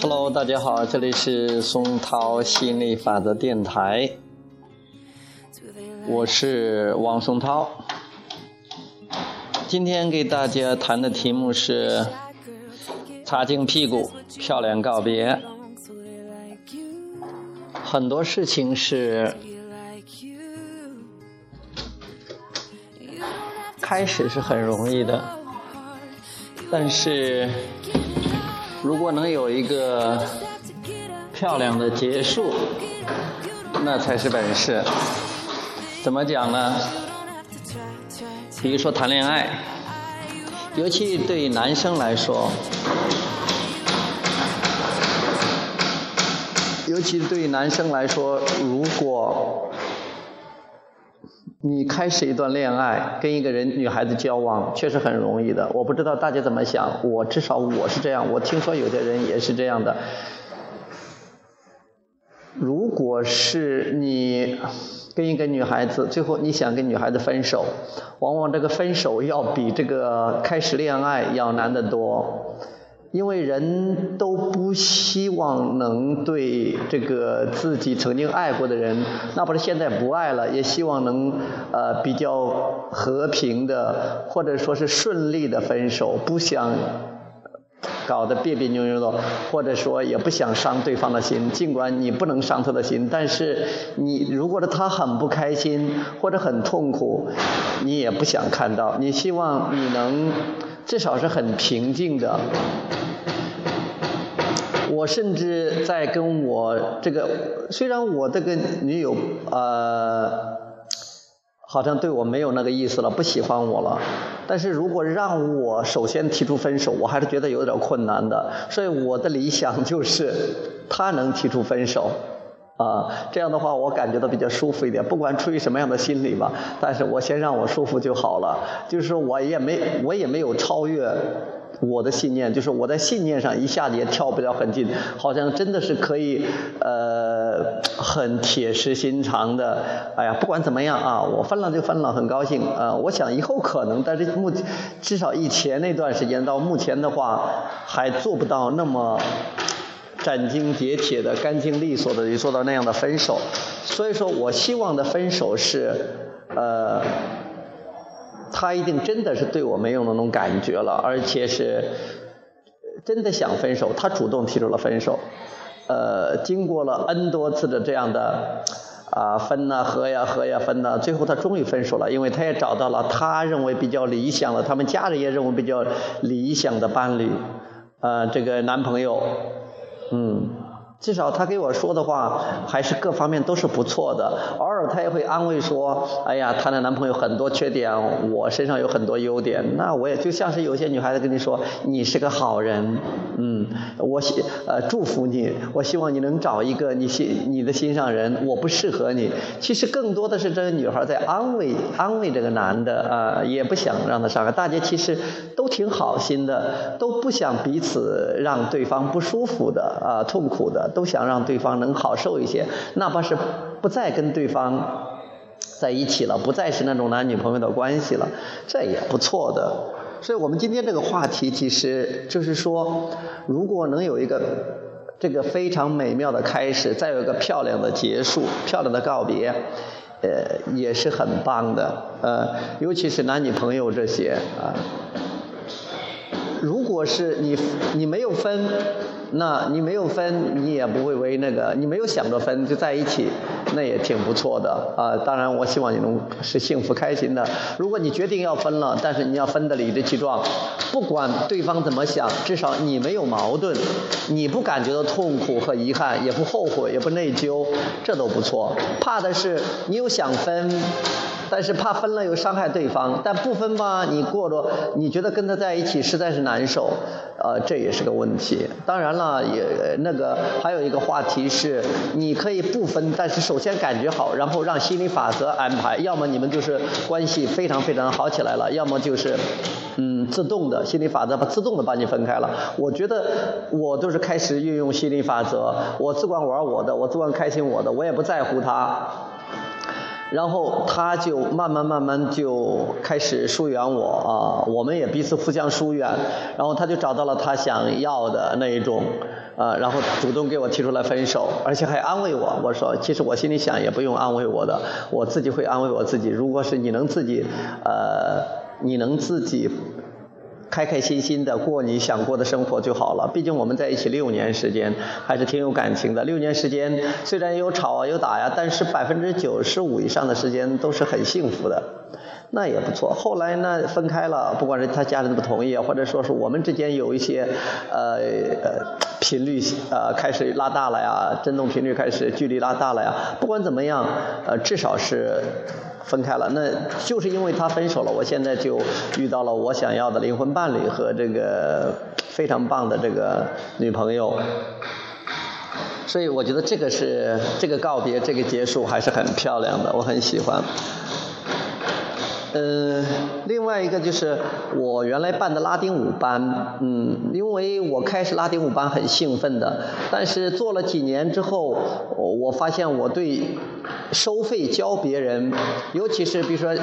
Hello，大家好，这里是松涛吸引力法则电台，我是王松涛。今天给大家谈的题目是擦净屁股，漂亮告别。很多事情是开始是很容易的，但是如果能有一个漂亮的结束，那才是本事。怎么讲呢？比如说谈恋爱，尤其对男生来说，尤其对男生来说，如果你开始一段恋爱，跟一个人女孩子交往，确实很容易的。我不知道大家怎么想，我至少我是这样，我听说有的人也是这样的。如果是你。跟一个女孩子，最后你想跟女孩子分手，往往这个分手要比这个开始恋爱要难得多，因为人都不希望能对这个自己曾经爱过的人，哪怕是现在不爱了，也希望能呃比较和平的或者说是顺利的分手，不想。搞得别别扭扭的，或者说也不想伤对方的心，尽管你不能伤他的心，但是你如果他很不开心或者很痛苦，你也不想看到，你希望你能至少是很平静的。我甚至在跟我这个，虽然我这个女友呃。好像对我没有那个意思了，不喜欢我了。但是如果让我首先提出分手，我还是觉得有点困难的。所以我的理想就是他能提出分手，啊，这样的话我感觉到比较舒服一点。不管出于什么样的心理吧，但是我先让我舒服就好了。就是我也没我也没有超越。我的信念就是我在信念上一下子也跳不了很近，好像真的是可以呃很铁石心肠的。哎呀，不管怎么样啊，我分了就分了，很高兴啊。我想以后可能，但是目至少以前那段时间到目前的话，还做不到那么斩钉截铁的、干净利索的做到那样的分手。所以说我希望的分手是呃。他一定真的是对我没有那种感觉了，而且是真的想分手。他主动提出了分手，呃，经过了 N 多次的这样的啊分呐合呀合呀分呐，最后他终于分手了，因为他也找到了他认为比较理想的，他们家人也认为比较理想的伴侣，呃，这个男朋友，嗯。至少他给我说的话，还是各方面都是不错的。偶尔他也会安慰说：“哎呀，她的男朋友很多缺点，我身上有很多优点。”那我也就像是有些女孩子跟你说：“你是个好人，嗯，我希呃祝福你，我希望你能找一个你心你的心上人。我不适合你。”其实更多的是这个女孩在安慰安慰这个男的啊，也不想让他伤害。大家其实都挺好心的，都不想彼此让对方不舒服的啊，痛苦的。都想让对方能好受一些，哪怕是不再跟对方在一起了，不再是那种男女朋友的关系了，这也不错的。所以我们今天这个话题，其实就是说，如果能有一个这个非常美妙的开始，再有一个漂亮的结束，漂亮的告别，呃，也是很棒的。呃，尤其是男女朋友这些啊。如果是你你没有分，那你没有分，你也不会为那个你没有想着分就在一起，那也挺不错的啊。当然，我希望你能是幸福开心的。如果你决定要分了，但是你要分得理直气壮，不管对方怎么想，至少你没有矛盾，你不感觉到痛苦和遗憾，也不后悔，也不内疚，这都不错。怕的是你又想分。但是怕分了又伤害对方，但不分吧，你过着你觉得跟他在一起实在是难受，呃，这也是个问题。当然了，也那个还有一个话题是，你可以不分，但是首先感觉好，然后让心理法则安排，要么你们就是关系非常非常好起来了，要么就是嗯自动的心理法则把自动的把你分开了。我觉得我都是开始运用心理法则，我只管玩我的，我只管开心我的，我也不在乎他。然后他就慢慢慢慢就开始疏远我啊，我们也彼此互相疏远，然后他就找到了他想要的那一种，啊，然后主动给我提出来分手，而且还安慰我。我说，其实我心里想也不用安慰我的，我自己会安慰我自己。如果是你能自己，呃，你能自己。开开心心的过你想过的生活就好了。毕竟我们在一起六年时间，还是挺有感情的。六年时间虽然有吵啊有打呀，但是百分之九十五以上的时间都是很幸福的，那也不错。后来呢分开了，不管是他家人不同意，或者说是我们之间有一些呃呃频率呃开始拉大了呀，振动频率开始距离拉大了呀。不管怎么样，呃至少是。分开了，那就是因为他分手了，我现在就遇到了我想要的灵魂伴侣和这个非常棒的这个女朋友，所以我觉得这个是这个告别，这个结束还是很漂亮的，我很喜欢。嗯，另外一个就是我原来办的拉丁舞班，嗯，因为我开始拉丁舞班很兴奋的，但是做了几年之后，我发现我对收费教别人，尤其是比如说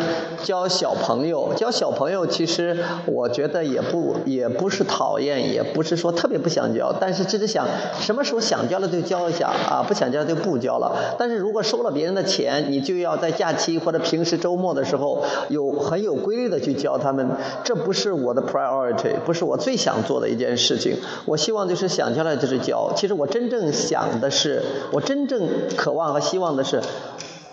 教小朋友，教小朋友其实我觉得也不也不是讨厌，也不是说特别不想教，但是只是想什么时候想教了就教一下啊，不想教就不教了。但是如果收了别人的钱，你就要在假期或者平时周末的时候有。很有规律的去教他们，这不是我的 priority，不是我最想做的一件事情。我希望就是想教的就是教。其实我真正想的是，我真正渴望和希望的是，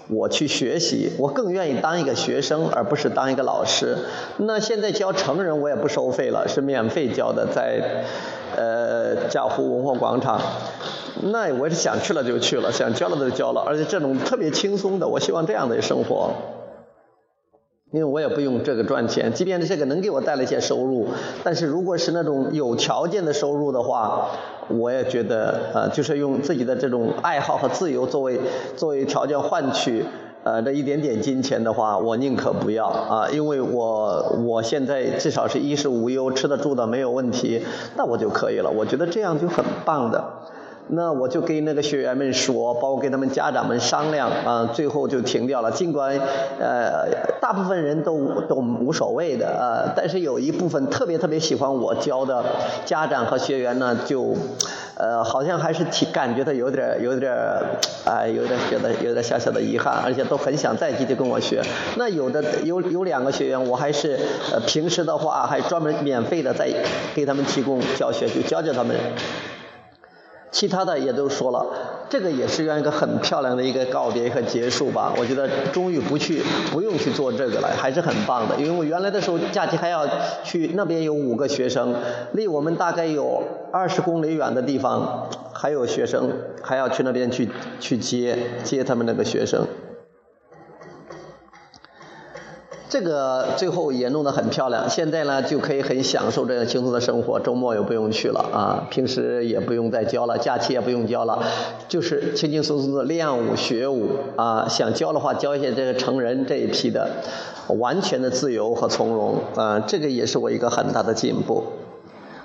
我去学习。我更愿意当一个学生，而不是当一个老师。那现在教成人我也不收费了，是免费教的，在呃贾湖文化广场。那我是想去了就去了，想教了就教了，而且这种特别轻松的，我希望这样的生活。因为我也不用这个赚钱，即便这个能给我带来一些收入，但是如果是那种有条件的收入的话，我也觉得呃，就是用自己的这种爱好和自由作为作为条件换取呃这一点点金钱的话，我宁可不要啊，因为我我现在至少是衣食无忧，吃的住的没有问题，那我就可以了，我觉得这样就很棒的。那我就跟那个学员们说，包括跟他们家长们商量啊，最后就停掉了。尽管呃，大部分人都都无所谓的啊，但是有一部分特别特别喜欢我教的家长和学员呢，就呃，好像还是挺感觉到有点有点哎，有点觉得有点小小的遗憾，而且都很想再继续跟我学。那有的有有两个学员，我还是平时的话还专门免费的在给他们提供教学，就教教他们。其他的也都说了，这个也是一个很漂亮的一个告别和结束吧。我觉得终于不去不用去做这个了，还是很棒的。因为我原来的时候假期还要去那边有五个学生，离我们大概有二十公里远的地方还有学生，还要去那边去去接接他们那个学生。这个最后也弄得很漂亮，现在呢就可以很享受这样轻松的生活，周末也不用去了啊，平时也不用再教了，假期也不用教了，就是轻轻松松的练舞学舞啊，想教的话教一些这个成人这一批的，完全的自由和从容啊，这个也是我一个很大的进步。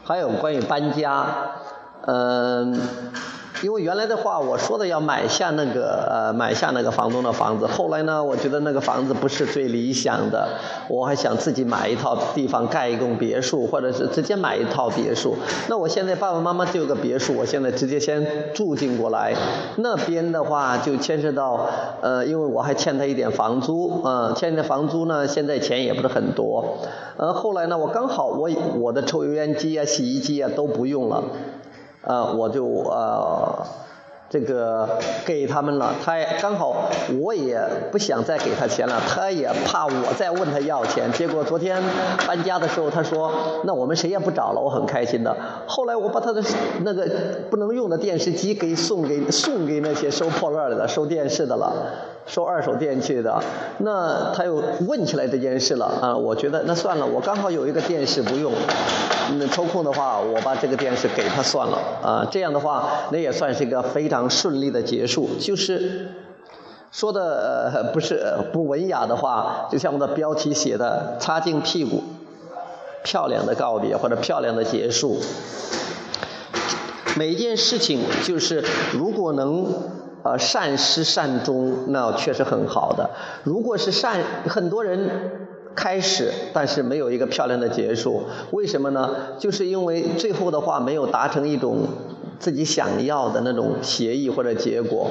还有关于搬家，嗯。因为原来的话，我说的要买下那个呃买下那个房东的房子，后来呢，我觉得那个房子不是最理想的，我还想自己买一套地方盖一栋别墅，或者是直接买一套别墅。那我现在爸爸妈妈就有个别墅，我现在直接先住进过来。那边的话就牵涉到呃，因为我还欠他一点房租啊，欠的房租呢，现在钱也不是很多。呃，后来呢，我刚好我我的抽油烟机啊、洗衣机啊都不用了。呃，我就呃，这个给他们了，他刚好我也不想再给他钱了，他也怕我再问他要钱。结果昨天搬家的时候，他说那我们谁也不找了，我很开心的。后来我把他的那个不能用的电视机给送给送给那些收破烂的、收电视的了。收二手电器的，那他又问起来这件事了啊！我觉得那算了，我刚好有一个电视不用，那抽空的话，我把这个电视给他算了啊！这样的话，那也算是一个非常顺利的结束。就是说的不是不文雅的话，就像我的标题写的“擦净屁股，漂亮的告别或者漂亮的结束”。每一件事情就是如果能。呃善始善终，那确实很好的。如果是善，很多人开始，但是没有一个漂亮的结束，为什么呢？就是因为最后的话没有达成一种自己想要的那种协议或者结果。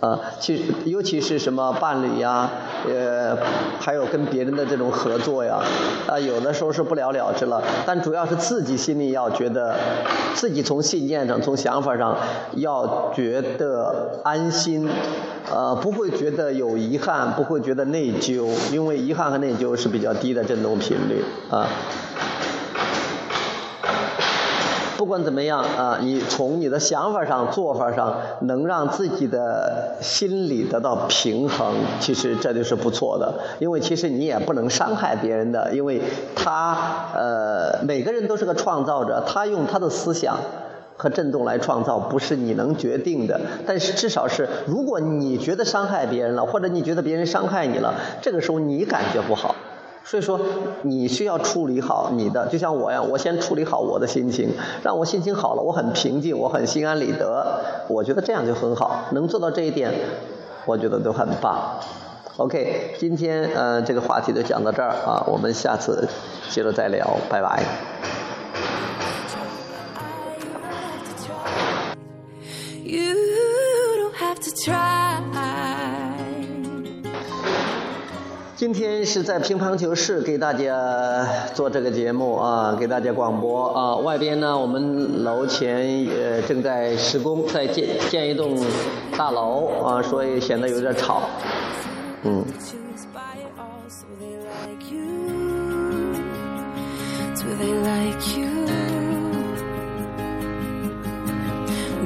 啊，其尤其是什么伴侣呀，呃，还有跟别人的这种合作呀，啊，有的时候是不了了之了。但主要是自己心里要觉得，自己从信念上、从想法上要觉得安心，呃，不会觉得有遗憾，不会觉得内疚，因为遗憾和内疚是比较低的振动频率啊。不管怎么样啊，你从你的想法上、做法上，能让自己的心理得到平衡，其实这就是不错的。因为其实你也不能伤害别人的，因为他呃，每个人都是个创造者，他用他的思想和振动来创造，不是你能决定的。但是至少是，如果你觉得伤害别人了，或者你觉得别人伤害你了，这个时候你感觉不好。所以说，你需要处理好你的，就像我一样，我先处理好我的心情，让我心情好了，我很平静，我很心安理得，我觉得这样就很好，能做到这一点，我觉得都很棒。OK，今天呃这个话题就讲到这儿啊，我们下次接着再聊，拜拜。You don't have to try. 今天是在乒乓球室给大家做这个节目啊，给大家广播啊。外边呢，我们楼前呃正在施工，在建建一栋大楼啊，所以显得有点吵。嗯。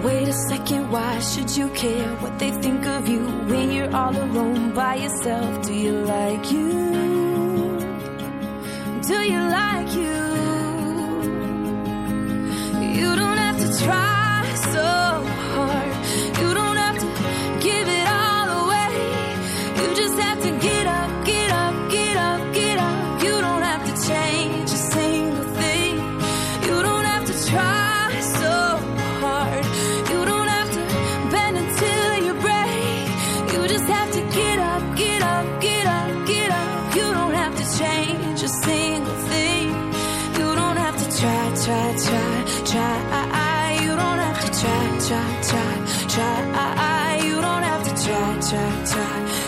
Wait a second, why should you care what they think of you when you're all alone by yourself? Do you like you? Do you like you? You don't have to try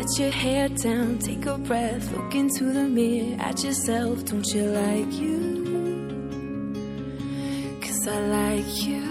Let your hair down, take a breath, look into the mirror at yourself. Don't you like you? Cause I like you.